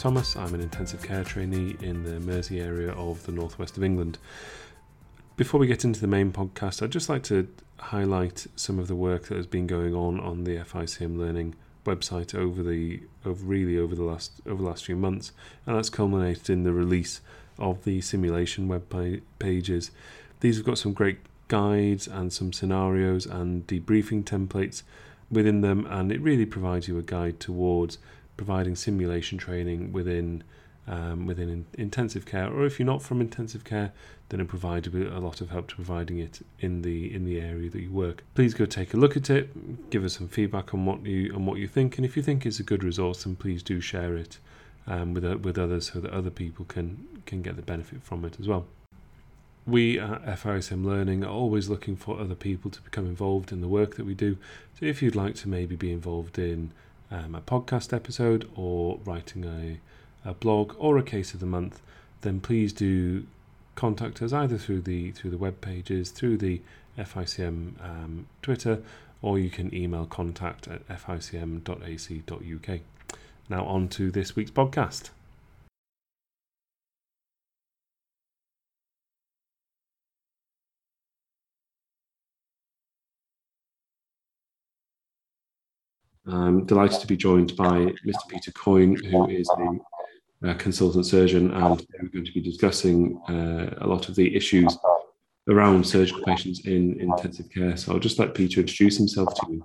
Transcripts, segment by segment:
Thomas. I'm an intensive care trainee in the Mersey area of the northwest of England. Before we get into the main podcast, I'd just like to highlight some of the work that has been going on on the FICM Learning website over the over really over the last over the last few months, and that's culminated in the release of the simulation web pages. These have got some great guides and some scenarios and debriefing templates within them, and it really provides you a guide towards providing simulation training within um, within in, intensive care, or if you're not from intensive care, then it provides a lot of help to providing it in the in the area that you work. Please go take a look at it, give us some feedback on what you on what you think, and if you think it's a good resource, then please do share it um, with uh, with others so that other people can can get the benefit from it as well. We at FICM Learning are always looking for other people to become involved in the work that we do. So if you'd like to maybe be involved in um, a podcast episode or writing a, a blog or a case of the month, then please do contact us either through the through the web pages, through the FICM um, Twitter, or you can email contact at ficm.ac.uk. Now on to this week's podcast. I'm delighted to be joined by Mr. Peter Coyne, who is a, a consultant surgeon, and we're going to be discussing uh, a lot of the issues around surgical patients in intensive care. So I'll just let Peter introduce himself to you.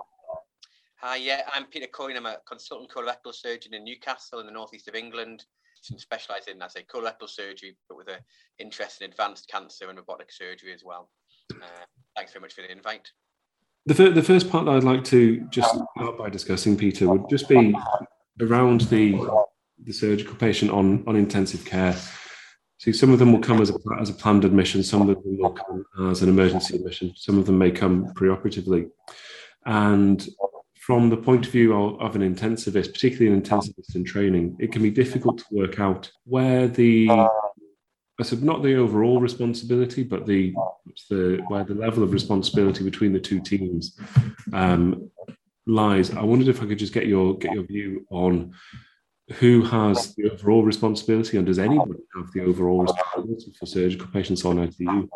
Hi, yeah, I'm Peter Coyne. I'm a consultant colorectal surgeon in Newcastle in the northeast of England. I'm specialised in, as say, colorectal surgery, but with an interest in advanced cancer and robotic surgery as well. Uh, thanks very much for the invite. The, fir- the first part that I'd like to just start by discussing, Peter, would just be around the the surgical patient on on intensive care. See, some of them will come as a, as a planned admission, some of them will come as an emergency admission, some of them may come preoperatively. And from the point of view of, of, an intensivist, particularly an intensivist in training, it can be difficult to work out where the I said not the overall responsibility, but the the where the level of responsibility between the two teams um, lies. I wondered if I could just get your get your view on who has the overall responsibility, and does anybody have the overall responsibility for surgical patients on ITU?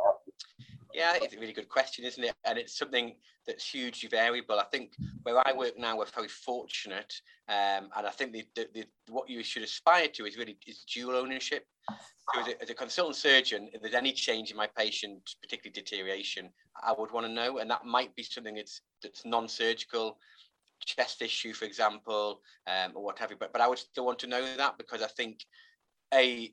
Yeah, it's a really good question, isn't it? And it's something that's hugely variable. I think where I work now, we're very fortunate, um, and I think the, the, the, what you should aspire to is really is dual ownership. So as a, as a, consultant surgeon, if there's any change in my patient, particularly deterioration, I would want to know, and that might be something that's that's non-surgical, chest issue, for example, um, or whatever. But but I would still want to know that because I think a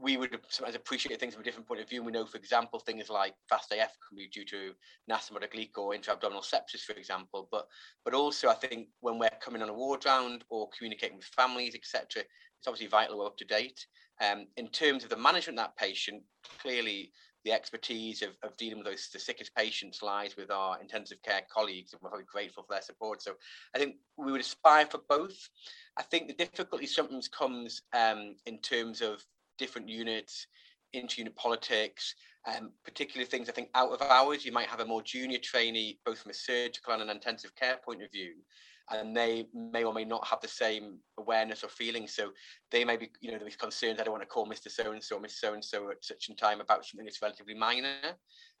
we would sometimes appreciate things from a different point of view. We know, for example, things like fast AF can be due to anastomotic leak or intra-abdominal sepsis, for example. But but also, I think when we're coming on a ward round or communicating with families, etc., it's obviously vital we're up to date. Um, in terms of the management of that patient, clearly the expertise of, of dealing with those the sickest patients lies with our intensive care colleagues, and we're very grateful for their support. So I think we would aspire for both. I think the difficulty sometimes comes um, in terms of different units, inter-unit politics, um, particularly things I think out of hours. You might have a more junior trainee, both from a surgical and an intensive care point of view, and they may or may not have the same awareness or feeling. So they may be, you know, there's concerns. I don't want to call Mr. So and so or Miss So and so at such a time about something that's relatively minor.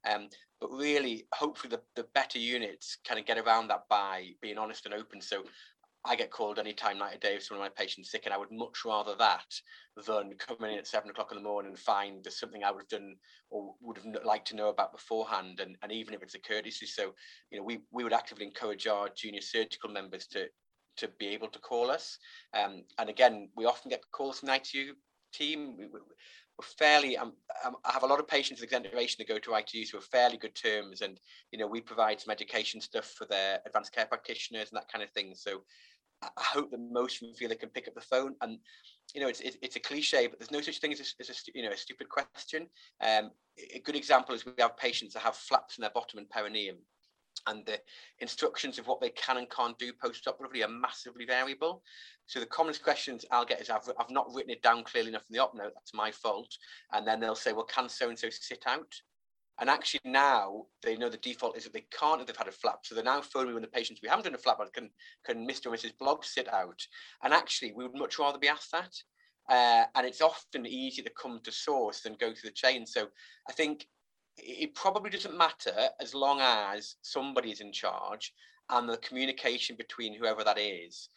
Um, but really, hopefully, the, the better units kind of get around that by being honest and open. So I get called any time, night or day, if some of my patients sick, and I would much rather that than coming in at seven o'clock in the morning and find there's something I would have done or would have liked to know about beforehand. And, and even if it's a courtesy, so you know, we we would actively encourage our junior surgical members to to be able to call us. Um, and again, we often get calls from the ITU team. We, we, we're fairly um, um, I have a lot of patients with exenteration that go to ITU, so we're fairly good terms, and you know we provide some education stuff for their advanced care practitioners and that kind of thing. So I hope that most feel they can pick up the phone. And you know, it's it's, it's a cliche, but there's no such thing as a, as a you know a stupid question. Um, a good example is we have patients that have flaps in their bottom and perineum, and the instructions of what they can and can't do post-operatively are massively variable. So the commonest questions I'll get is I've, I've not written it down clearly enough in the op note, that's my fault. And then they'll say, well, can so-and-so sit out? And actually now they know the default is that they can't if they've had a flap. So they're now phoning me when the patients we haven't done a flap on can can Mr. or Mrs. Blog sit out? And actually we would much rather be asked that. Uh, and it's often easier to come to source than go through the chain. So I think it probably doesn't matter as long as somebody is in charge and the communication between whoever that is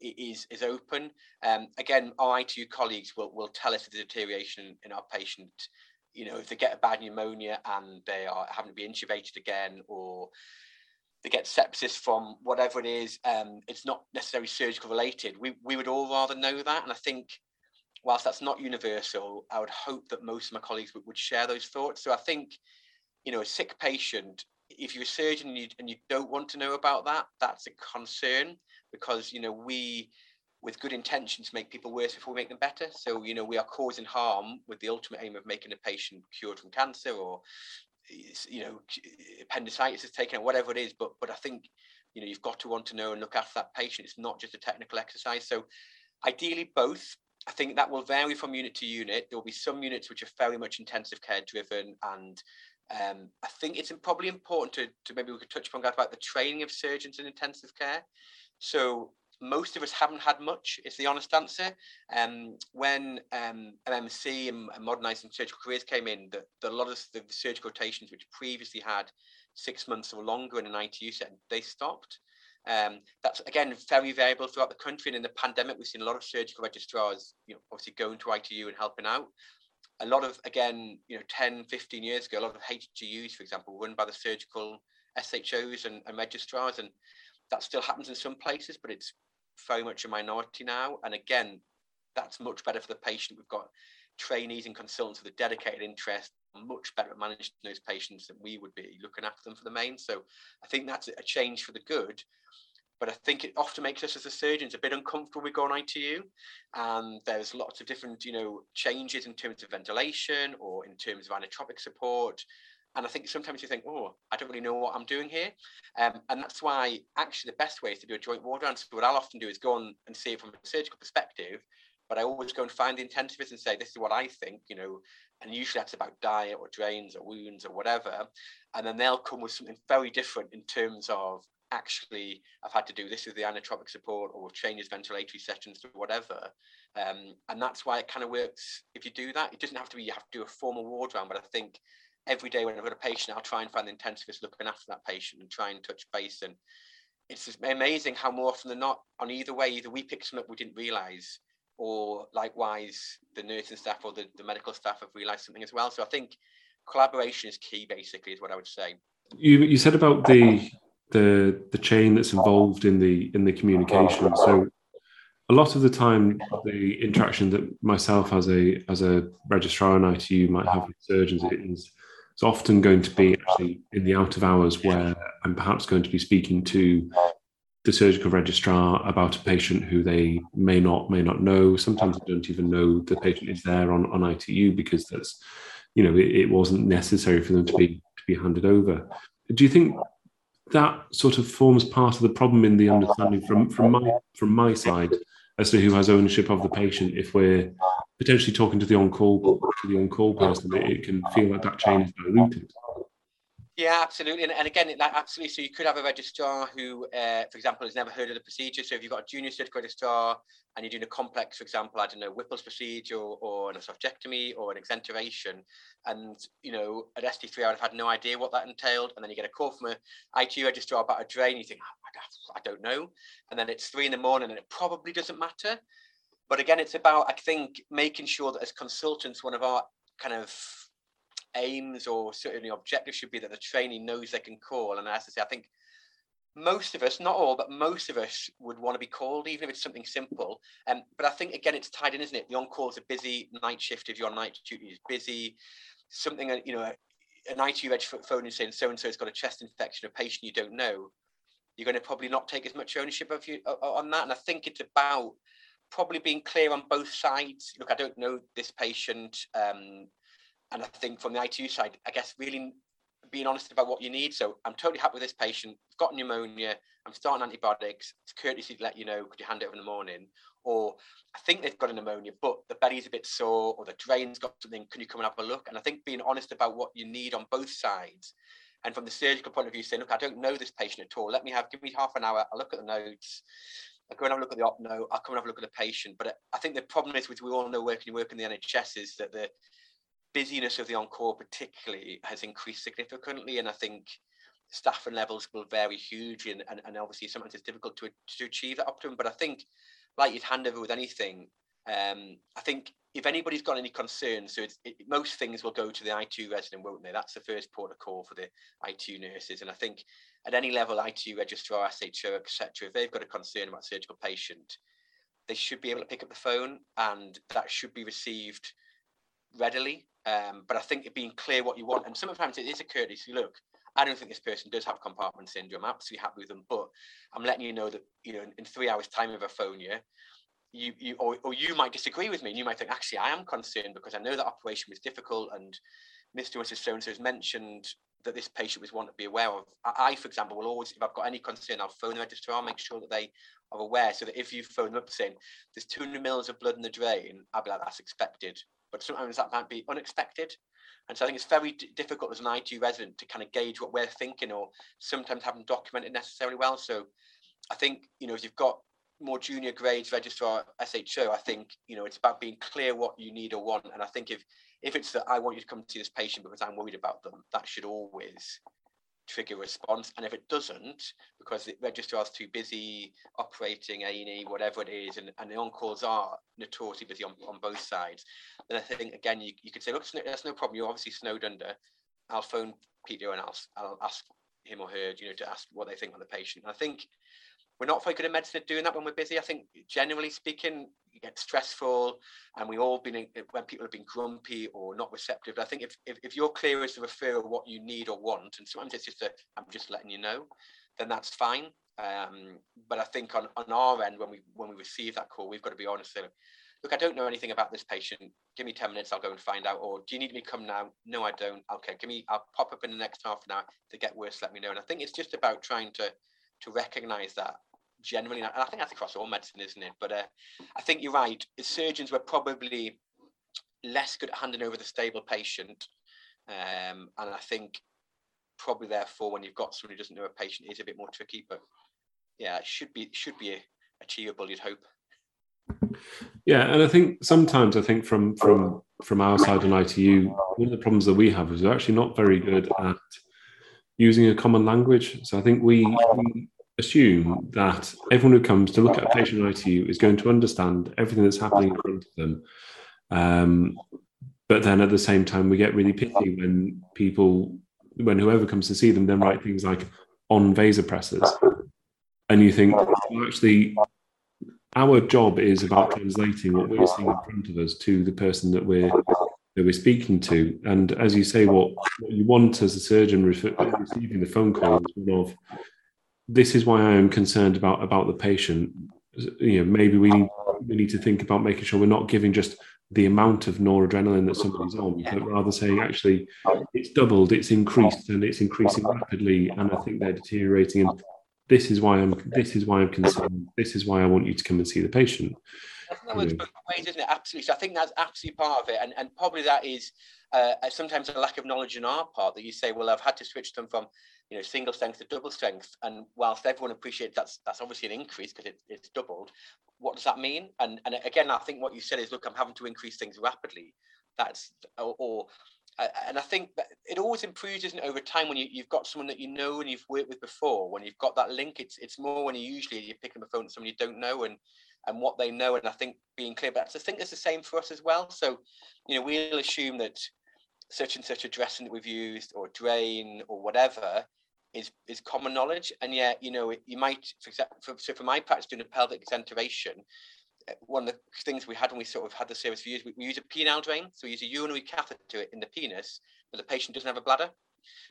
is is open. Um, again, our ITU colleagues will, will tell us the deterioration in our patient. You know, if they get a bad pneumonia and they are having to be intubated again, or they get sepsis from whatever it is, um, it's not necessarily surgical related. We we would all rather know that, and I think whilst that's not universal, I would hope that most of my colleagues would, would share those thoughts. So I think, you know, a sick patient, if you're a surgeon and you, and you don't want to know about that, that's a concern because, you know, we, with good intentions, make people worse before we make them better. So, you know, we are causing harm with the ultimate aim of making a patient cured from cancer or, you know, appendicitis is taken out, whatever it is. But, but I think, you know, you've got to want to know and look after that patient. It's not just a technical exercise. So ideally both I think that will vary from unit to unit. There will be some units which are very much intensive care driven, and um, I think it's probably important to, to maybe we could touch upon that about the training of surgeons in intensive care. So most of us haven't had much, is the honest answer. Um, when um, MMC and, and modernising surgical careers came in, the, the, a lot of the surgical rotations which previously had six months or longer in an ITU setting, they stopped. Um, that's again very variable throughout the country. And in the pandemic, we've seen a lot of surgical registrars, you know, obviously going to ITU and helping out. A lot of, again, you know, 10, 15 years ago, a lot of HDUs, for example, run by the surgical SHOs and, and registrars. And that still happens in some places, but it's very much a minority now. And again, that's much better for the patient. We've got trainees and consultants with a dedicated interest, much better at managing those patients than we would be looking after them for the main. So I think that's a change for the good but I think it often makes us as a surgeons a bit uncomfortable with going ITU. And there's lots of different, you know, changes in terms of ventilation or in terms of inotropic support. And I think sometimes you think, oh, I don't really know what I'm doing here. Um, and that's why actually the best way is to do a joint ward round. So what I'll often do is go on and see it from a surgical perspective, but I always go and find the intensivist and say, this is what I think, you know, and usually that's about diet or drains or wounds or whatever. And then they'll come with something very different in terms of actually I've had to do this with the inotropic support or change his ventilatory settings or whatever. Um, and that's why it kind of works. If you do that, it doesn't have to be you have to do a formal ward round, but I think every day when I've got a patient, I'll try and find the intensivist looking after that patient and try and touch base. And it's amazing how more often than not, on either way, either we pick something up we didn't realise, or likewise the nursing staff or the, the medical staff have realised something as well. So I think collaboration is key, basically, is what I would say. You you said about the the the chain that's involved in the in the communication. So a lot of the time, the interaction that myself as a as a registrar in ITU might have with surgeons is it's often going to be actually in the out of hours where I'm perhaps going to be speaking to the surgical registrar about a patient who they may not may not know. Sometimes they don't even know the patient is there on, on ITU because that's you know it, it wasn't necessary for them to be to be handed over. Do you think that sort of forms part of the problem in the understanding from from my from my side as to who has ownership of the patient. If we're potentially talking to the on-call to the on-call person, it, it can feel like that chain is diluted. Yeah, absolutely. And, and again, like, absolutely. So you could have a registrar who, uh, for example, has never heard of the procedure. So if you've got a junior surgical registrar and you're doing a complex, for example, I don't know, Whipple's procedure or, or an esophagectomy or an exenteration, and, you know, at ST3, I would have had no idea what that entailed. And then you get a call from a ITU registrar about a drain, you think, oh, I don't know. And then it's three in the morning and it probably doesn't matter. But again, it's about, I think, making sure that as consultants, one of our kind of aims or certainly objectives should be that the trainee knows they can call. And as I say, I think most of us, not all, but most of us would want to be called, even if it's something simple. Um, but I think again, it's tied in, isn't it? The on-calls are busy. Night shift, if you're on night duty, is busy. Something, you know, an ITU edge phone is saying so and so has got a chest infection, a patient you don't know. You're going to probably not take as much ownership of you on that. And I think it's about probably being clear on both sides. Look, I don't know this patient. Um, and I think from the ITU side, I guess really being honest about what you need. So I'm totally happy with this patient. I've got pneumonia. I'm starting antibiotics. It's courtesy to let you know, could you hand it over in the morning? Or I think they've got a pneumonia, but the belly's a bit sore, or the drain's got something. Can you come and have a look? And I think being honest about what you need on both sides, and from the surgical point of view, saying, look, I don't know this patient at all. Let me have, give me half an hour. I'll look at the notes. I'll go and have a look at the op note. I'll come and have a look at the patient. But I think the problem is, which we all know working work in the NHS, is that the busyness of the on-call particularly has increased significantly. And I think staffing levels will vary hugely. And, and, and obviously sometimes it's difficult to, to achieve that optimum. But I think like you'd hand over with anything, um, I think if anybody's got any concerns, so it, most things will go to the ITU resident, won't they? That's the first port of call for the ITU nurses. And I think at any level, ITU registrar, SHO, etc., if they've got a concern about surgical patient, they should be able to pick up the phone and that should be received readily. Um, but I think it being clear what you want, and sometimes it is a courtesy. Look, I don't think this person does have compartment syndrome. I'm absolutely happy with them, but I'm letting you know that you know in, in three hours' time if I phone you, you you or, or you might disagree with me, and you might think actually I am concerned because I know that operation was difficult, and Mr. and Mrs. So and so has mentioned that this patient was one to be aware of. I, for example, will always, if I've got any concern, I'll phone the registrar, make sure that they are aware, so that if you phone up saying there's 200 mils of blood in the drain, I'll be like that's expected. But sometimes that might be unexpected. And so I think it's very d- difficult as an ITU resident to kind of gauge what we're thinking or sometimes haven't documented necessarily well. So I think, you know, if you've got more junior grades registrar SHO, I think, you know, it's about being clear what you need or want. And I think if if it's that I want you to come to this patient because I'm worried about them, that should always trigger a response. And if it doesn't, because the registrar's too busy operating A&E, whatever it is, and, and the on-calls are notoriously busy on, on both sides, then I think, again, you, you could say, look, that's no problem. You're obviously snowed under. I'll phone Peter and I'll, I'll ask him or her, you know, to ask what they think on the patient. And I think we're not very good at medicine at doing that when we're busy. I think generally speaking, you get stressful and we all been when people have been grumpy or not receptive. I think if, if, if you're clear as the referrer what you need or want, and sometimes it's just a I'm just letting you know, then that's fine. Um, but I think on, on our end, when we when we receive that call, we've got to be honest. Look, I don't know anything about this patient. Give me 10 minutes, I'll go and find out. Or do you need me to come now? No, I don't. Okay, give me, I'll pop up in the next half an hour. To get worse, let me know. And I think it's just about trying to to recognize that generally, and I think that's across all medicine, isn't it? But uh, I think you're right. Surgeons, we're probably less good at handing over the stable patient, um, and I think probably therefore when you've got someone who doesn't know a patient, is a bit more tricky. But yeah, it should be should be achievable. You'd hope. Yeah, and I think sometimes I think from from from our side on ITU, one of the problems that we have is we're actually not very good at using a common language. So I think we, we assume that everyone who comes to look at a patient in ITU is going to understand everything that's happening in front of them. Um, but then at the same time, we get really picky when people, when whoever comes to see them, then write things like on vasopressors. And you think, well, actually, our job is about translating what we're seeing in front of us to the person that we're that we're speaking to. And as you say, what, what you want as a surgeon receiving the phone call is one of this is why I am concerned about about the patient. You know, maybe we need, we need to think about making sure we're not giving just the amount of noradrenaline that somebody's on, but rather saying actually it's doubled, it's increased, and it's increasing rapidly, and I think they're deteriorating. And this is why I'm this is why I'm concerned. This is why I want you to come and see the patient. That's both ways, isn't it? Absolutely. So I think that's absolutely part of it, and and probably that is uh, sometimes a lack of knowledge on our part that you say, well, I've had to switch them from you know single strength to double strength, and whilst everyone appreciates that's that's obviously an increase because it, it's doubled, what does that mean? And and again, I think what you said is, look, I'm having to increase things rapidly. That's or, or and I think it always improves, isn't it, over time when you, you've got someone that you know and you've worked with before. When you've got that link, it's it's more when you usually you're picking up a phone to someone you don't know and and what they know. And I think being clear, but I think it's the same for us as well. So, you know, we'll assume that such and such a dressing that we've used or drain or whatever is is common knowledge and yet you know you might for example for, so for my practice doing a pelvic exenteration uh, one of the things we had when we sort of had the service years we, we use a penile drain so we use a urinary catheter in the penis but the patient doesn't have a bladder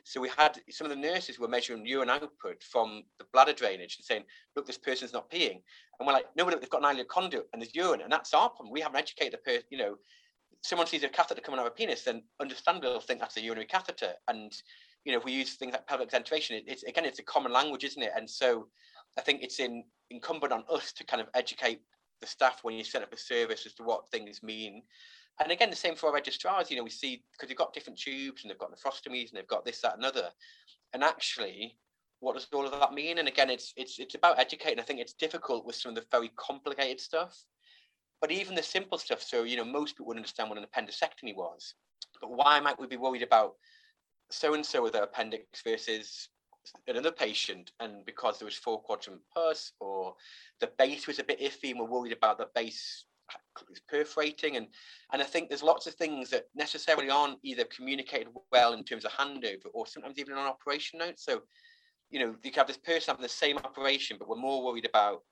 so we had some of the nurses were measuring urine output from the bladder drainage and saying, look, this person's not peeing. And we're like, no, but they've got an ileal conduit and there's urine. And that's our problem. We haven't educated the person, you know, someone sees a catheter coming out of a penis, then understandably they'll think that's a urinary catheter. And you know, if we use things like pelvic exenteration, it, it's again, it's a common language, isn't it? And so I think it's in incumbent on us to kind of educate the staff when you set up a service as to what things mean. And again, the same for our registrars. You know, we see because they've got different tubes and they've got nephrostomies and they've got this, that, and other. And actually, what does all of that mean? And again, it's it's it's about educating. I think it's difficult with some of the very complicated stuff, but even the simple stuff. So you know, most people would understand what an appendectomy was, but why might we be worried about so and so with their appendix versus another patient and because there was four quadrant pus or the base was a bit iffy and we're worried about the base perforating and and I think there's lots of things that necessarily aren't either communicated well in terms of handover or sometimes even on operation notes. So you know you have this person having the same operation but we're more worried about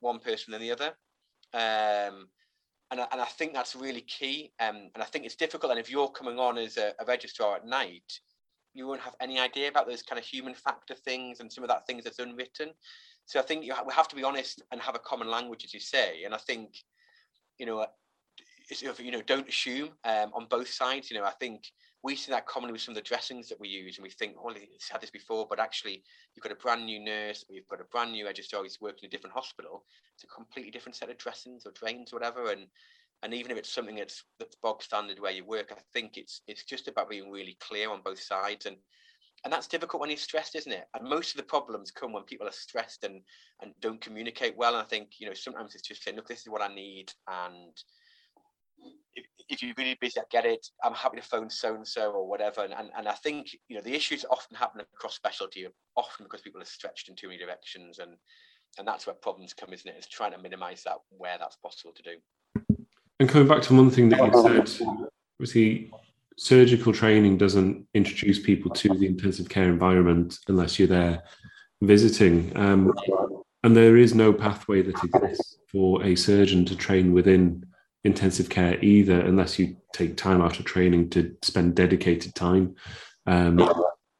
one person than the other. Um, and, I, and I think that's really key. Um, and I think it's difficult and if you're coming on as a, a registrar at night you won't have any idea about those kind of human factor things and some of that things that's unwritten. So I think you ha- we have to be honest and have a common language, as you say. And I think, you know, you know, don't assume um, on both sides. You know, I think we see that commonly with some of the dressings that we use, and we think, oh, it's had this before, but actually, you've got a brand new nurse, or you've got a brand new registrar who's working in a different hospital. It's a completely different set of dressings or drains, or whatever, and and even if it's something that's that's bog standard where you work, I think it's it's just about being really clear on both sides and and that's difficult when you're stressed, isn't it? And most of the problems come when people are stressed and and don't communicate well. And I think you know sometimes it's just saying, look, this is what I need, and if, if you're really busy, I get it. I'm happy to phone so and so or whatever. And, and and I think you know the issues often happen across specialty, often because people are stretched in too many directions, and and that's where problems come, isn't it? Is trying to minimise that where that's possible to do. And coming back to one thing that you said, obviously, surgical training doesn't introduce people to the intensive care environment unless you're there visiting. Um, and there is no pathway that exists for a surgeon to train within intensive care either, unless you take time out of training to spend dedicated time um,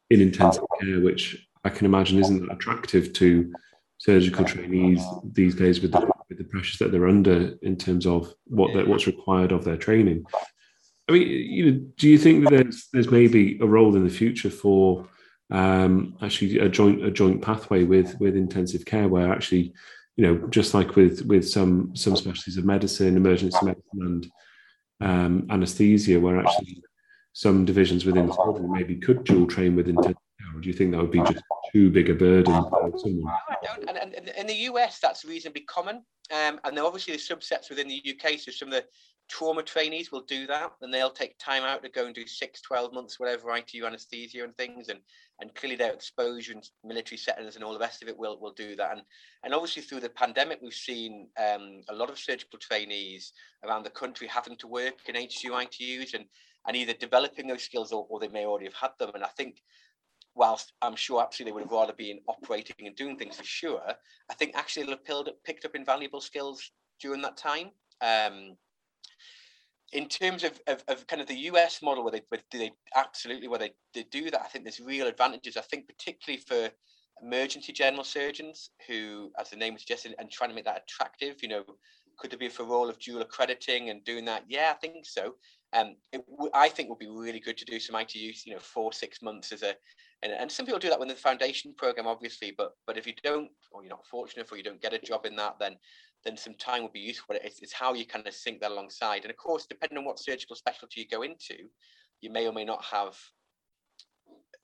in intensive care, which I can imagine isn't attractive to surgical trainees these days with the with the pressures that they're under in terms of what what's required of their training. I mean, you know, do you think that there's there's maybe a role in the future for um, actually a joint a joint pathway with with intensive care, where actually, you know, just like with with some some specialties of medicine, emergency medicine, and um, anesthesia, where actually some divisions within surgery maybe could dual train with intensive or do you think that would be just too big a burden for someone? I don't. And, and, in the US, that's reasonably common. Um, and then obviously the subsets within the UK. So some of the trauma trainees will do that and they'll take time out to go and do six, 12 months, whatever, ITU anesthesia and things. And and clearly their exposure in military settings and all the rest of it will, will do that. And and obviously through the pandemic, we've seen um, a lot of surgical trainees around the country having to work in HCU ITUs and, and either developing those skills or, or they may already have had them. And I think whilst I'm sure absolutely they would have rather been operating and doing things for sure, I think actually they'll have picked up invaluable skills during that time. Um, in terms of, of, of, kind of the US model where they, where they absolutely where they, they do that, I think there's real advantages. I think particularly for emergency general surgeons who, as the name suggested, and trying to make that attractive, you know, could there be for role of dual accrediting and doing that? Yeah, I think so. Um, it, I think it would be really good to do some ITUs, you know, four, six months as a and, and some people do that with the foundation program, obviously. But but if you don't, or you're not fortunate, or you don't get a job in that, then then some time would be useful. It's, it's how you kind of sync that alongside. And of course, depending on what surgical specialty you go into, you may or may not have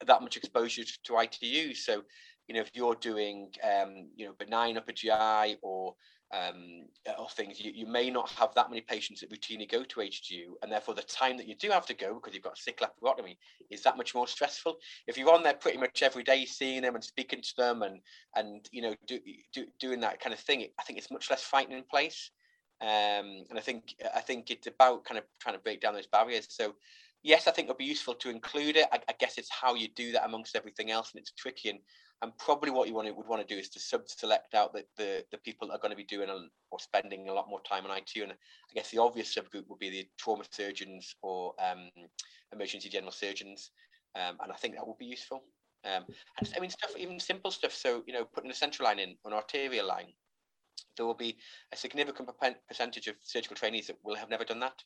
that much exposure to ITU. So, you know, if you're doing, um, you know, benign upper GI or um, or things, you, you may not have that many patients that routinely go to HDU, and therefore the time that you do have to go because you've got a sick laparotomy is that much more stressful. If you're on there pretty much every day, seeing them and speaking to them, and and you know do, do, doing that kind of thing, I think it's much less frightening place. Um, and I think I think it's about kind of trying to break down those barriers. So yes, I think it'll be useful to include it. I, I guess it's how you do that amongst everything else, and it's tricky. And and probably what you want to, would want to do is to sub-select out the, the, the people that are going to be doing a, or spending a lot more time on ITU. And I guess the obvious subgroup would be the trauma surgeons or um, emergency general surgeons. Um, and I think that would be useful. Um, and I mean, stuff, even simple stuff. So, you know, putting a central line in, an arterial line, there will be a significant percentage of surgical trainees that will have never done that.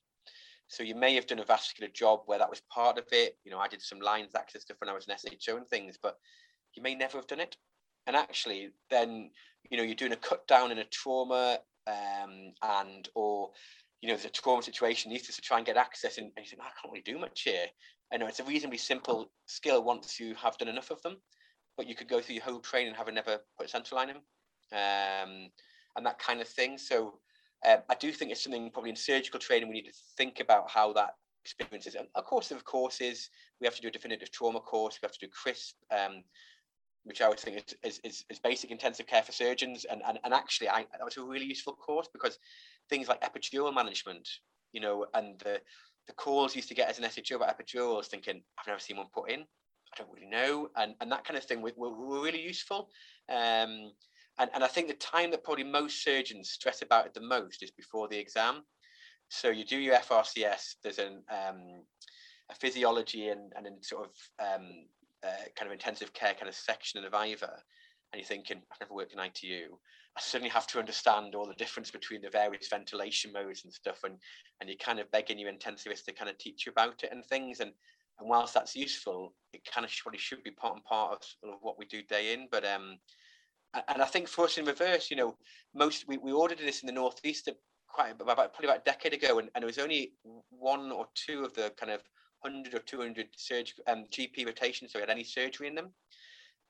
So you may have done a vascular job where that was part of it. You know, I did some lines access stuff when I was an SHO and things, but you may never have done it. And actually, then you know you're doing a cut down in a trauma um, and or you know there's a trauma situation you to try and get access and, and you think oh, I can't really do much here. I know it's a reasonably simple skill once you have done enough of them but you could go through your whole training having never put a central line in um, and that kind of thing. So uh, I do think it's something probably in surgical training we need to think about how that experience is. And of course of courses. We have to do a definitive trauma course. We have to do CCrISP um, which I would think is, is, is, basic intensive care for surgeons. And, and, and actually, I, that was a really useful course because things like epidural management, you know, and the, the calls used to get as an SHO about epidurals, thinking, I've never seen one put in. I don't really know. And, and that kind of thing were, were, really useful. Um, and, and I think the time that probably most surgeons stress about it the most is before the exam. So you do your FRCS, there's an, um, a physiology and, and sort of um, uh, kind of intensive care kind of section of Viva, and you're thinking, I've never worked in ITU. I suddenly have to understand all the difference between the various ventilation modes and stuff, and and you're kind of begging your intensivist to kind of teach you about it and things. And and whilst that's useful, it kind of probably should be part and part of, of what we do day in. But um, and I think for us in reverse, you know, most we, we ordered this in the northeast quite about probably about a decade ago, and, and it was only one or two of the kind of 100 or 200 surgical um, GP rotations, so we had any surgery in them.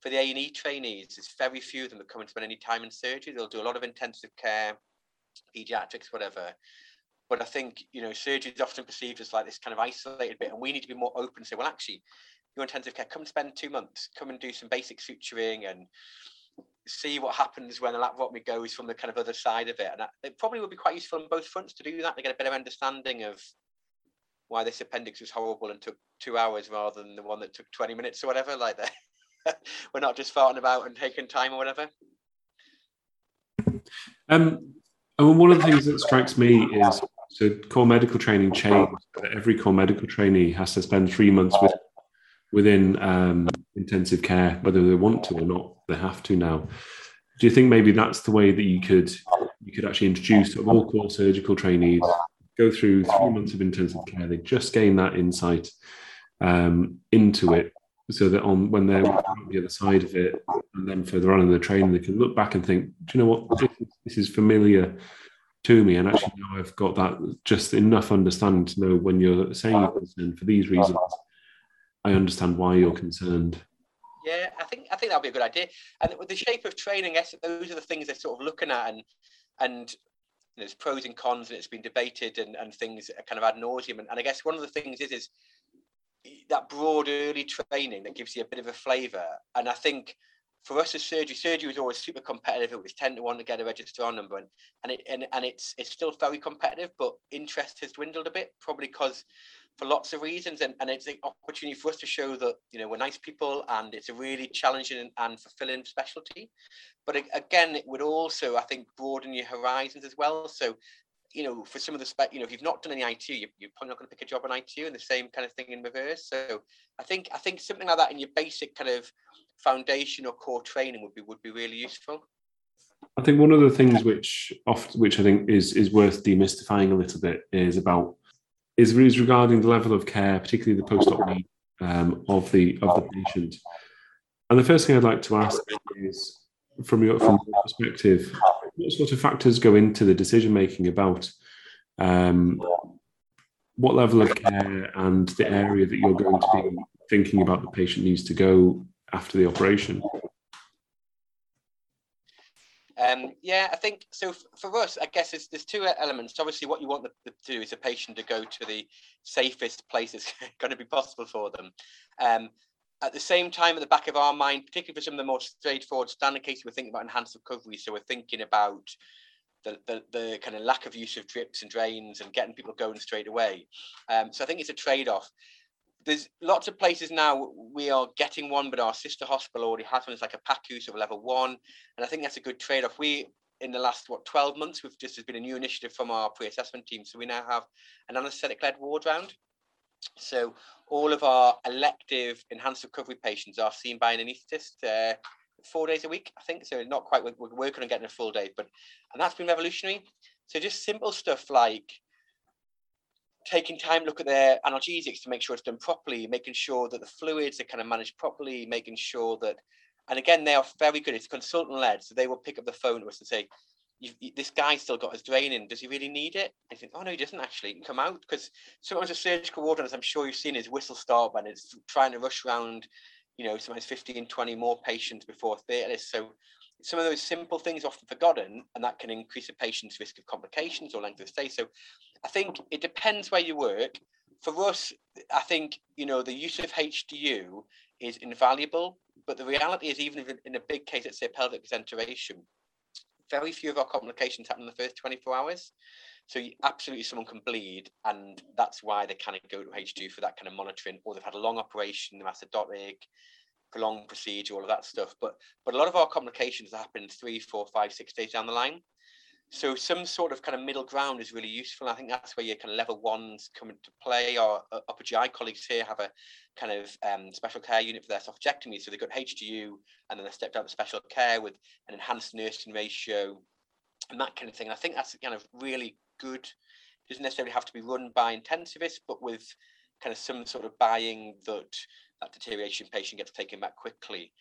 For the A&E trainees, there's very few of them that come and spend any time in surgery. They'll do a lot of intensive care, pediatrics, whatever. But I think, you know, surgery is often perceived as like this kind of isolated bit, and we need to be more open and say, well, actually, your intensive care, come spend two months, come and do some basic suturing and see what happens when the laparotomy goes from the kind of other side of it. And it probably would be quite useful on both fronts to do that to get a better understanding of why this appendix was horrible and took two hours rather than the one that took 20 minutes or whatever like that. We're not just farting about and taking time or whatever. Um one of the things that strikes me is so core medical training changed every core medical trainee has to spend three months with, within um, intensive care whether they want to or not they have to now. Do you think maybe that's the way that you could you could actually introduce all core surgical trainees go through three months of intensive care. They just gain that insight um, into it so that on when they're on the other side of it and then further on in the training, they can look back and think, do you know what, this, this is familiar to me. And actually now I've got that just enough understanding to know when you're saying you're concerned for these reasons, I understand why you're concerned. Yeah, I think I think that'll be a good idea. And with the shape of training, those are the things they're sort of looking at and and there's pros and cons and it's been debated and, and things kind of ad nauseum. And, and I guess one of the things is, is that broad early training that gives you a bit of a flavour. And I think for us as surgery, surgery was always super competitive. It was 10 to 1 to get a registrar number. And, and, it, and, and it's, it's still very competitive, but interest has dwindled a bit, probably because for lots of reasons and, and it's an opportunity for us to show that you know we're nice people and it's a really challenging and fulfilling specialty. But again it would also i think broaden your horizons as well. So you know for some of the spec you know if you've not done any IT, you're, you're probably not going to pick a job on IT, and the same kind of thing in reverse. So i think i think something like that in your basic kind of foundation or core training would be would be really useful. I think one of the things which oft, which I think is is worth demystifying a little bit is about is, is regarding the level of care, particularly the post-op need um, of the of the patient. And the first thing I'd like to ask is, from your from your perspective, what sort of factors go into the decision making about um, what level of care and the area that you're going to be thinking about the patient needs to go after the operation? Um, yeah, I think so. For us, I guess there's, there's two elements. Obviously, what you want to do is a patient to go to the safest place going to be possible for them. Um, at the same time, at the back of our mind, particularly for some of the more straightforward standard cases, we're thinking about enhanced recovery. So we're thinking about the, the, the kind of lack of use of drips and drains and getting people going straight away. Um, so I think it's a trade off there's lots of places now we are getting one, but our sister hospital already has one. It's like a PACU, of level one, and I think that's a good trade-off. We in the last what 12 months, we've just has been a new initiative from our pre-assessment team, so we now have an anaesthetic-led ward round. So all of our elective enhanced recovery patients are seen by an anaesthetist uh, four days a week, I think. So not quite. We're working on getting a full day, but and that's been revolutionary. So just simple stuff like taking time look at their analgesics to make sure it's done properly, making sure that the fluids are kind of managed properly, making sure that And again, they are very good. It's consultant led, so they will pick up the phone to us and say, this guy's still got his drain in. Does he really need it? I think, oh no, he doesn't actually. He can come out because sometimes a surgical ward, as I'm sure you've seen, is whistle stop and it's trying to rush around, you know, sometimes 15, 20 more patients before theatre. So some of those simple things often forgotten, and that can increase a patient's risk of complications or length of stay. So I think it depends where you work. For us, I think you know the use of HDU is invaluable, but the reality is even in a big case, let's say pelvic centration, very few of our complications happen in the first 24 hours. So you, absolutely someone can bleed, and that's why they kind of go to HDU for that kind of monitoring, or they've had a long operation, the acidotic, prolonged procedure, all of that stuff. But but a lot of our complications happen three, four, five, six days down the line. So some sort of kind of middle ground is really useful. I think that's where your kind of level ones come into play. Our uh, upper GI colleagues here have a kind of um, special care unit for their esophagectomy. So they've got HDU and then they stepped down to special care with an enhanced nursing ratio and that kind of thing. And I think that's kind of really good. It doesn't necessarily have to be run by intensivists, but with kind of some sort of buying that that deterioration patient gets taken back quickly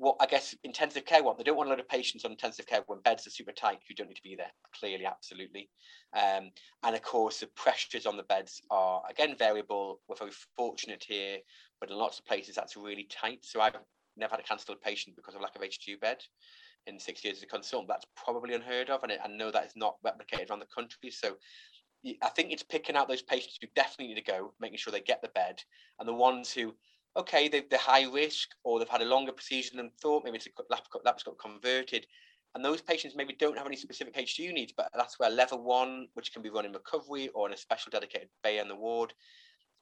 what I guess intensive care want. They don't want a lot of patients on intensive care when beds are super tight who don't need to be there. Clearly, absolutely. Um, and of course, the pressures on the beds are again variable. We're very fortunate here, but in lots of places that's really tight. So I've never had a cancelled patient because of lack of HDU bed in six years as a consultant. That's probably unheard of, and I know that is not replicated around the country. So I think it's picking out those patients who definitely need to go, making sure they get the bed, and the ones who okay, they, they're high risk or they've had a longer procedure than thought, maybe it's a lap's got converted. And those patients maybe don't have any specific HDU needs, but that's where level one, which can be run in recovery or in a special dedicated bay on the ward.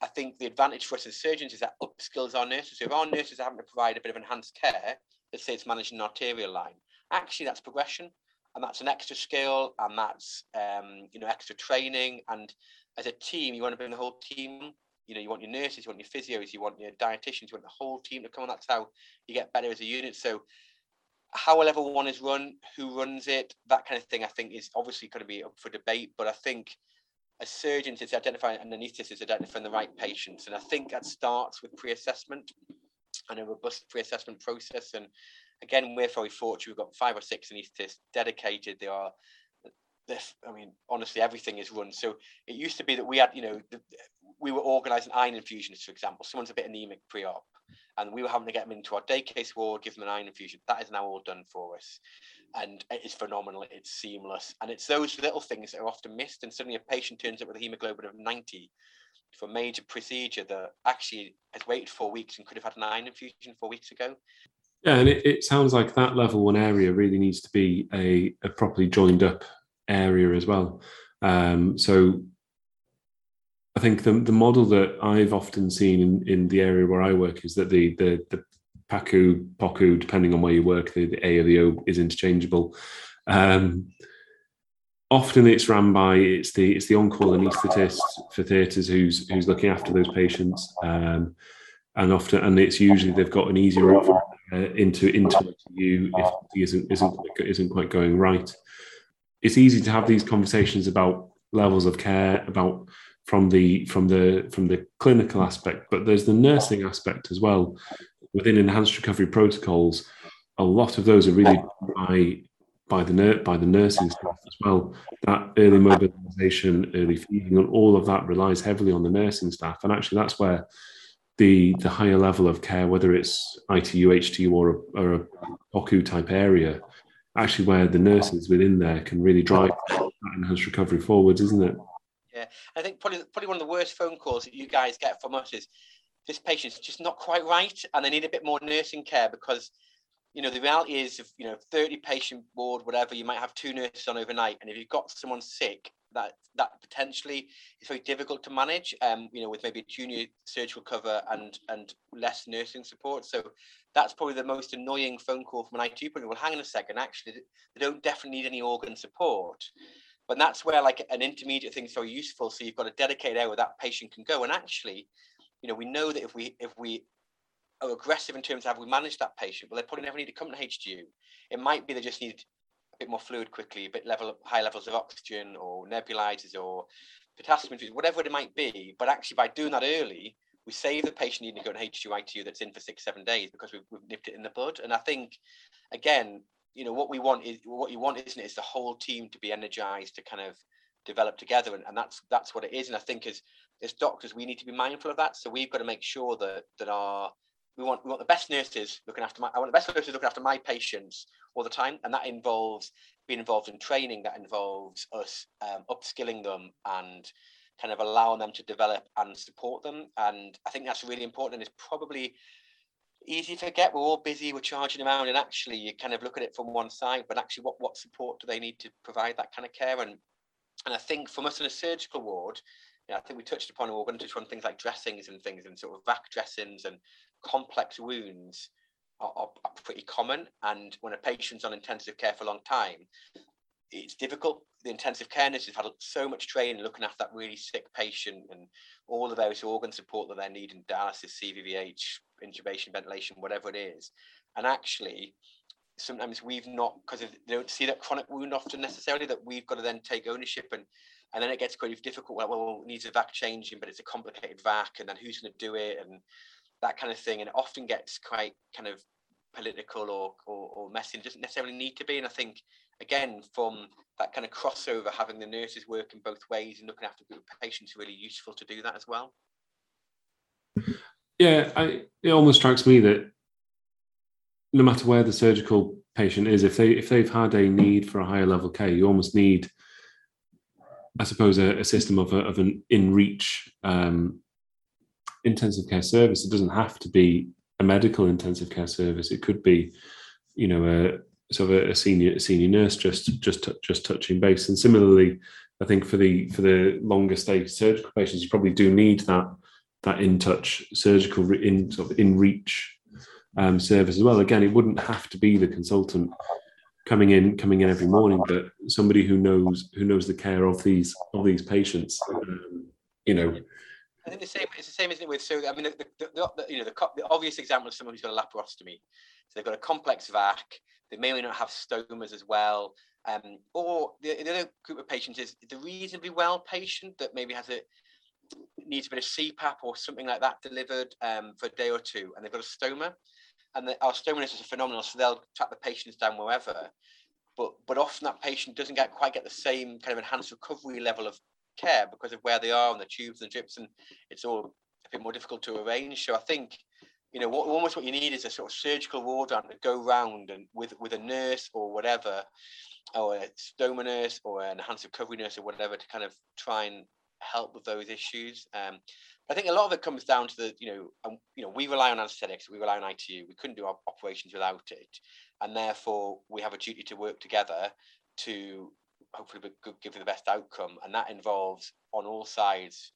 I think the advantage for us as surgeons is that upskills our nurses. So if our nurses are having to provide a bit of enhanced care, let's say it's managing an arterial line, actually that's progression and that's an extra skill and that's um, you know extra training. And as a team, you want to bring the whole team you know, you want your nurses, you want your physios, you want your dietitians, you want the whole team to come on. That's how you get better as a unit. So how a level one is run, who runs it, that kind of thing, I think is obviously going to be up for debate. But I think a surgeon is identifying an anaesthetist is identifying the right patients. And I think that starts with pre-assessment and a robust pre-assessment process. And again, we're very fortunate. We've got five or six anaesthetists dedicated. They are this i mean honestly everything is run so it used to be that we had you know we were organising iron infusions, for example. Someone's a bit anemic pre-op, and we were having to get them into our day case ward, give them an iron infusion. That is now all done for us, and it is phenomenal. It's seamless, and it's those little things that are often missed. And suddenly, a patient turns up with a hemoglobin of 90 for a major procedure that actually has waited four weeks and could have had an iron infusion four weeks ago. Yeah, and it, it sounds like that level one area really needs to be a, a properly joined up area as well. Um, so I think the the model that I've often seen in, in the area where I work is that the the the PACU, POCU, depending on where you work, the, the A or the O is interchangeable. Um, often it's run by it's the it's the on-call anaesthetist for theatres who's who's looking after those patients, um, and often and it's usually they've got an easier route uh, into into you if isn't isn't isn't quite going right. It's easy to have these conversations about levels of care about from the from the from the clinical aspect, but there's the nursing aspect as well. Within enhanced recovery protocols, a lot of those are really by by the by the nursing staff as well. That early mobilisation, early feeding, and all of that relies heavily on the nursing staff. And actually, that's where the the higher level of care, whether it's ITU, HDU, or a, or a POCU type area, actually where the nurses within there can really drive that enhanced recovery forwards, isn't it? Yeah, I think probably probably one of the worst phone calls that you guys get from us is this patient's just not quite right, and they need a bit more nursing care because you know the reality is if you know 30 patient ward whatever you might have two nurses on overnight and if you've got someone sick that that potentially is very difficult to manage um you know with maybe junior surgical cover and and less nursing support. So that's probably the most annoying phone call from an IT point. Well hang on a second. Actually they don't definitely need any organ support but that's where like an intermediate thing is so useful. So you've got a dedicated area where that patient can go. And actually, you know, we know that if we if we are aggressive in terms of how we manage that patient, well, they probably never need to come to HDU. It might be they just need a bit more fluid quickly, a bit level high levels of oxygen or nebulizers or potassium infusion, whatever it might be. But actually, by doing that early, we save the patient needing to go to HGITU that's in for six, seven days because we've, we've nipped it in the bud. And I think, again, you know, what we want is what you want, isn't it, is the whole team to be energized to kind of develop together. And, and that's that's what it is. And I think as as doctors, we need to be mindful of that. So we've got to make sure that that our we want we want the best nurses looking after my I want the best nurses looking after my patients all the time, and that involves being involved in training. That involves us um, upskilling them and kind of allowing them to develop and support them. And I think that's really important. And it's probably easy to forget. We're all busy. We're charging around, and actually, you kind of look at it from one side. But actually, what what support do they need to provide that kind of care? And and I think from us in a surgical ward, you know, I think we touched upon. We're going to touch on things like dressings and things, and sort of vac dressings and complex wounds are, are, are pretty common. And when a patient's on intensive care for a long time, it's difficult. The intensive care nurses have had so much training looking after that really sick patient and all the various organ support that they're needing, dialysis, CVVH, intubation, ventilation, whatever it is. And actually, sometimes we've not, because they don't see that chronic wound often necessarily, that we've got to then take ownership and and then it gets quite difficult. Well, well, needs a vac changing, but it's a complicated vac, and then who's going to do it, and that kind of thing. And it often gets quite kind of political or, or, or messy. It doesn't necessarily need to be. And I think again, from that kind of crossover, having the nurses working both ways and looking after patients, really useful to do that as well. Yeah, I, it almost strikes me that no matter where the surgical patient is, if they if they've had a need for a higher level care, you almost need, I suppose, a, a system of a, of an in reach um, intensive care service. It doesn't have to be a medical intensive care service. It could be, you know, a sort of a, senior a senior nurse just just just touching base. And similarly, I think for the for the longer stay surgical patients, you probably do need that that in touch surgical in sort of in reach um, service as well. Again, it wouldn't have to be the consultant coming in coming in every morning, but somebody who knows who knows the care of these of these patients. Um, you know. I think the same. It's the same, isn't it? With so I mean, the, the, the you know the, the obvious example of someone who's got a laparostomy. So they've got a complex VAC. They may or may not have stomas as well. Um, or the, the, other group of patients is the reasonably well patient that maybe has a needs a bit of CPAP or something like that delivered um, for a day or two, and they've got a stoma. And the, our stoma is phenomenal, so they'll track the patients down wherever. But but often that patient doesn't get quite get the same kind of enhanced recovery level of care because of where they are on the tubes and the drips, and it's all a bit more difficult to arrange. So I think you know, what, almost what you need is a sort of surgical ward to go round and with with a nurse or whatever, or a stoma nurse or an enhanced recovery nurse or whatever to kind of try and help with those issues. Um, I think a lot of it comes down to the, you know, um, you know, we rely on anesthetics, we rely on ITU. We couldn't do our operations without it, and therefore we have a duty to work together to hopefully give the best outcome, and that involves on all sides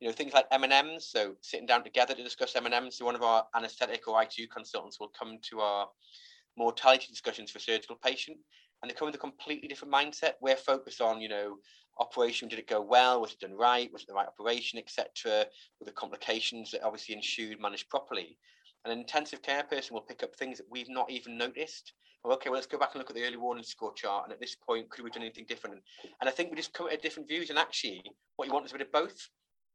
you know things like M&Ms. So sitting down together to discuss M&Ms. So one of our anaesthetic or ITU consultants will come to our mortality discussions for surgical patient, and they come with a completely different mindset. We're focused on you know operation. Did it go well? Was it done right? Was it the right operation, etc. With the complications that obviously ensued managed properly. An intensive care person will pick up things that we've not even noticed. Well, okay, well, let's go back and look at the early warning score chart. And at this point, could we have done anything different? And I think we just come at different views. And actually, what you want is a bit of both.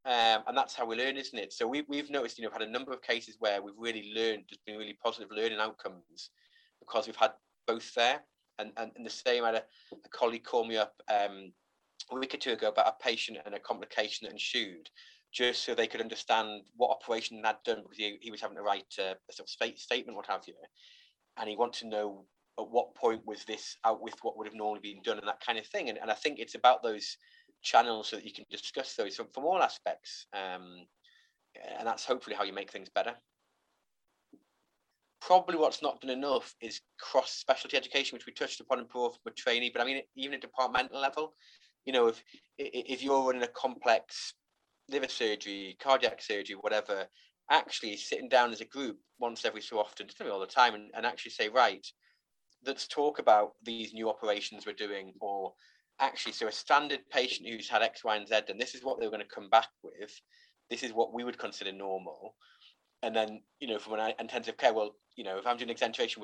Um, and that's how we learn, isn't it? So we, we've noticed, you know, we've had a number of cases where we've really learned, there's been really positive learning outcomes because we've had both there. And, and, and the same, I had a, a colleague call me up um, a week or two ago about a patient and a complication that ensued, just so they could understand what operation they'd done because he, he was having to write a, a sort of state, statement, what have you. And he wanted to know at what point was this out with what would have normally been done and that kind of thing. And, and I think it's about those channels so that you can discuss those from, from all aspects. Um, and that's hopefully how you make things better. Probably what's not done enough is cross specialty education, which we touched upon in pro for trainee. But I mean, even at departmental level, you know, if if you're running a complex liver surgery, cardiac surgery, whatever, actually sitting down as a group once every so often, just all the time, and, and actually say, right, let's talk about these new operations we're doing, or actually, so a standard patient who's had X, Y, and Z, and this is what they were going to come back with. This is what we would consider normal. And then, you know, from an intensive care, well, you know, if I'm doing exenteration,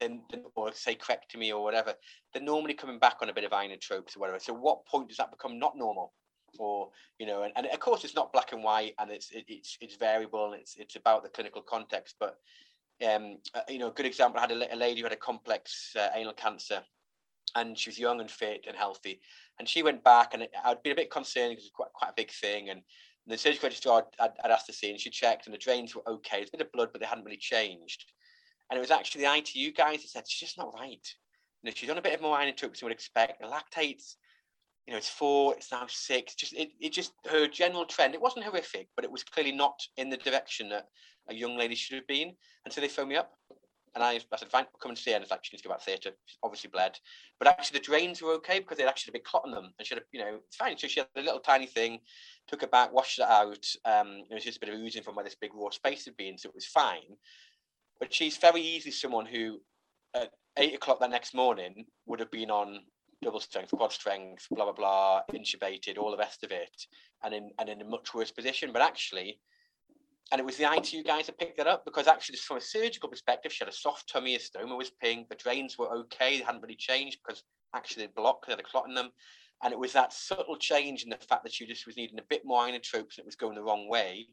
then, then or sacrectomy or whatever, they're normally coming back on a bit of inotropes or whatever. So, what point does that become not normal? or you know and, and of course it's not black and white and it's it, it's it's variable it's it's about the clinical context but um uh, you know a good example I had a, a lady who had a complex uh, anal cancer and she was young and fit and healthy and she went back and I'd been a bit concerned because it was quite quite a big thing and the surgical registrar I'd, asked to see and she checked and the drains were okay there's a bit of blood but they hadn't really changed and it was actually the ITU guys that said she's just not right you know she's on a bit of more iron than we would expect the lactates you know, it's four, it's now six. Just it, it just her general trend. It wasn't horrific, but it was clearly not in the direction that a young lady should have been. And so they phoned me up, and I, I said, "Fine, come and see her." And it's like she needs to go back to theatre. She's obviously bled, but actually the drains were okay because they'd actually a big clot on them, and she had, a, you know, it's fine. So she had a little tiny thing, took it back, washed it out. Um, it was just a bit of oozing from where this big raw space had been, so it was fine. But she's very easily someone who, at eight o'clock that next morning, would have been on double strength, quad strength, blah blah blah, intubated, all the rest of it, and in and in a much worse position. But actually, and it was the ITU guys that picked that up because actually, from a surgical perspective, she had a soft tummy, a stoma was pink, the drains were okay, they hadn't really changed because actually they blocked, they had a clot in them. And it was that subtle change in the fact that she just was needing a bit more inotropes and it was going the wrong way.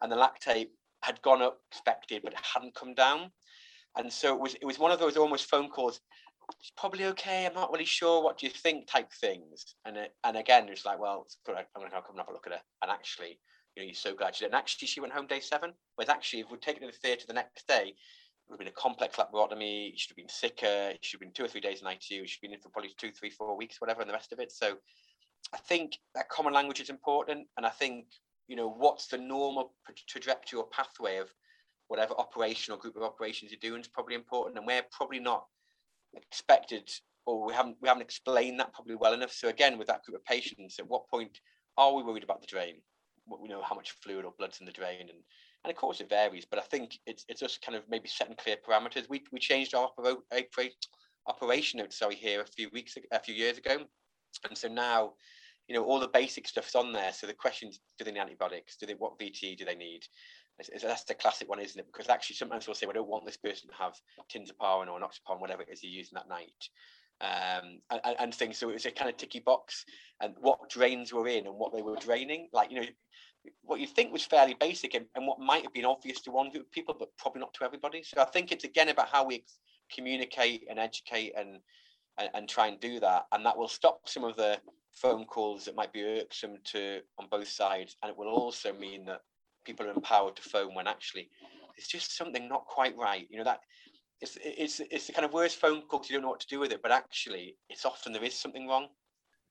And the lactate had gone up expected, but it hadn't come down. And so it was it was one of those almost phone calls it's probably okay. I'm not really sure. What do you think? Type things. And it, and again, it's like, well, it's good. I'm to come and have a look at her. And actually, you know, you're so glad she did. And actually, she went home day seven. Whereas actually, if we'd taken her to the theatre the next day, it would have been a complex laparotomy. She should have been sicker. She should have been two or three days in ITU. She'd been in for probably two, three, four weeks, whatever, and the rest of it. So I think that common language is important. And I think, you know, what's the normal trajectory or pathway of whatever operation or group of operations you're doing is probably important. And we're probably not expected or we haven't we haven't explained that probably well enough. So again, with that group of patients, at what point are we worried about the drain? What we know how much fluid or blood's in the drain, and and of course it varies. But I think it's it's just kind of maybe setting clear parameters. We we changed our operation notes sorry here a few weeks a few years ago, and so now. You know all the basic stuff's on there. So the questions: Do they need antibiotics? Do they what VT do they need? that's the classic one, isn't it? Because actually, sometimes we'll say, "We well, don't want this person to have tinzaparin or enoxaparin, whatever it is you're using that night." Um, and, and things. So it was a kind of ticky box, and what drains were in and what they were draining. Like you know, what you think was fairly basic and, and what might have been obvious to one group of people, but probably not to everybody. So I think it's again about how we communicate and educate and, and and try and do that, and that will stop some of the phone calls that might be irksome to on both sides, and it will also mean that people are empowered to phone when actually it's just something not quite right. You know that it's it's it's the kind of worst phone call because you don't know what to do with it, but actually it's often there is something wrong.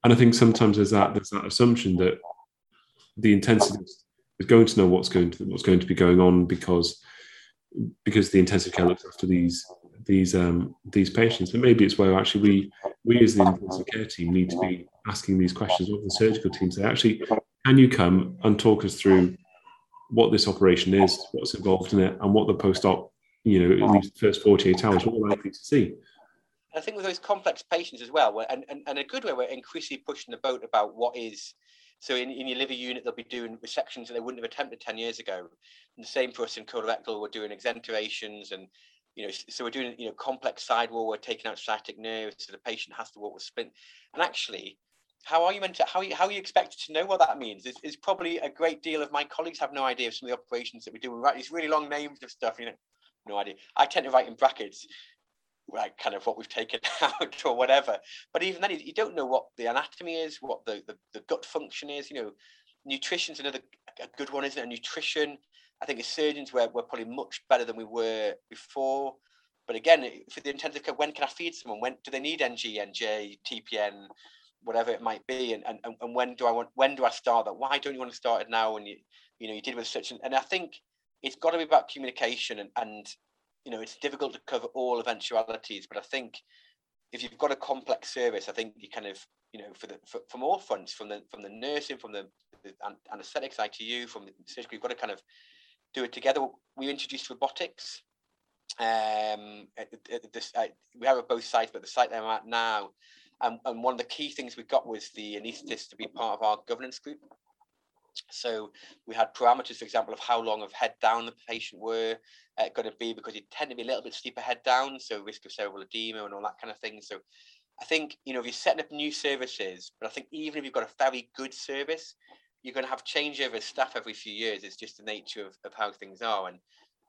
And I think sometimes there's that there's that assumption that the intensivist is going to know what's going to what's going to be going on because because the intensive care looks after these these um, these patients. But maybe it's where actually we we as the intensive care team need to be asking these questions of the surgical team. Say, actually, can you come and talk us through what this operation is, what's involved in it, and what the post-op, you know, at first 48 hours, what we're likely to see. I think with those complex patients as well, and, and, and a good way, we're increasingly pushing the boat about what is. So in, in your liver unit, they'll be doing resections that they wouldn't have attempted 10 years ago. And the same for us in colorectal, we're doing exenterations and you know, so we're doing, you know, complex sidewall, we're taking out sciatic nerves, so the patient has to walk with splint. And actually, how are you meant to how are you, how are you expected to know what that means is, is probably a great deal of my colleagues have no idea of some of the operations that we do we write these really long names of stuff you know no idea i tend to write in brackets like kind of what we've taken out or whatever. But even then you don't know what the anatomy is what the, the, the gut function is you know. Nutrition's another a good one isn't it? Nutrition. I think as surgeons we're, we're probably much better than we were before. But again for the intensive care when can i feed someone? When do they need ng nj tpn whatever it might be? And, and and when do i want when do i start that? Why don't you want to start it now? And you you know you did with such an, and i think it's got to be about communication and and you know it's difficult to cover all eventualities but i think if you've got a complex service i think you kind of you know for the for, from all fronts from the from the nursing from the, the anesthetics itu from the surgery you've got to kind of do it together we introduced robotics um at, at this, uh, we have it both sites, but the site that i'm at now and, and one of the key things we got was the anaesthetist to be part of our governance group. So we had parameters, for example, of how long of head down the patient were uh, going to be because it tend to be a little bit steeper head down, so risk of cerebral edema and all that kind of thing. So I think you know if you're setting up new services, but I think even if you've got a very good service, you're going to have changeover staff every few years. It's just the nature of, of how things are. And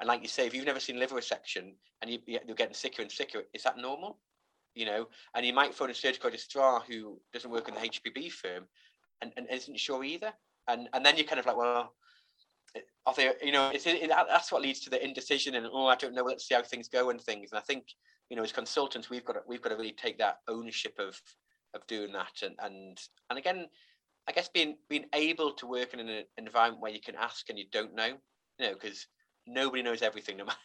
and like you say, if you've never seen liver resection and you, you're getting sicker and sicker, is that normal? You know, and you might phone a surgical registrar who doesn't work in the HPB firm and, and isn't sure either. And and then you're kind of like, well, are there, you know, it's it, that's what leads to the indecision and oh, I don't know, let's see how things go and things. And I think, you know, as consultants, we've got to, we've got to really take that ownership of of doing that. And and and again, I guess being being able to work in an environment where you can ask and you don't know, you know, because nobody knows everything, no matter.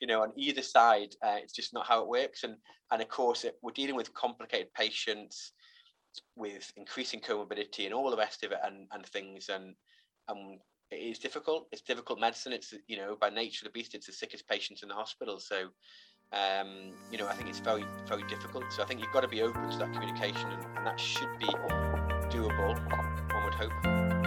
You know, on either side, uh, it's just not how it works. And and of course, it, we're dealing with complicated patients with increasing comorbidity and all the rest of it, and and things. And and it is difficult. It's difficult medicine. It's you know by nature of the beast, it's the sickest patients in the hospital. So um, you know I think it's very very difficult. So I think you've got to be open to that communication, and, and that should be doable. One would hope.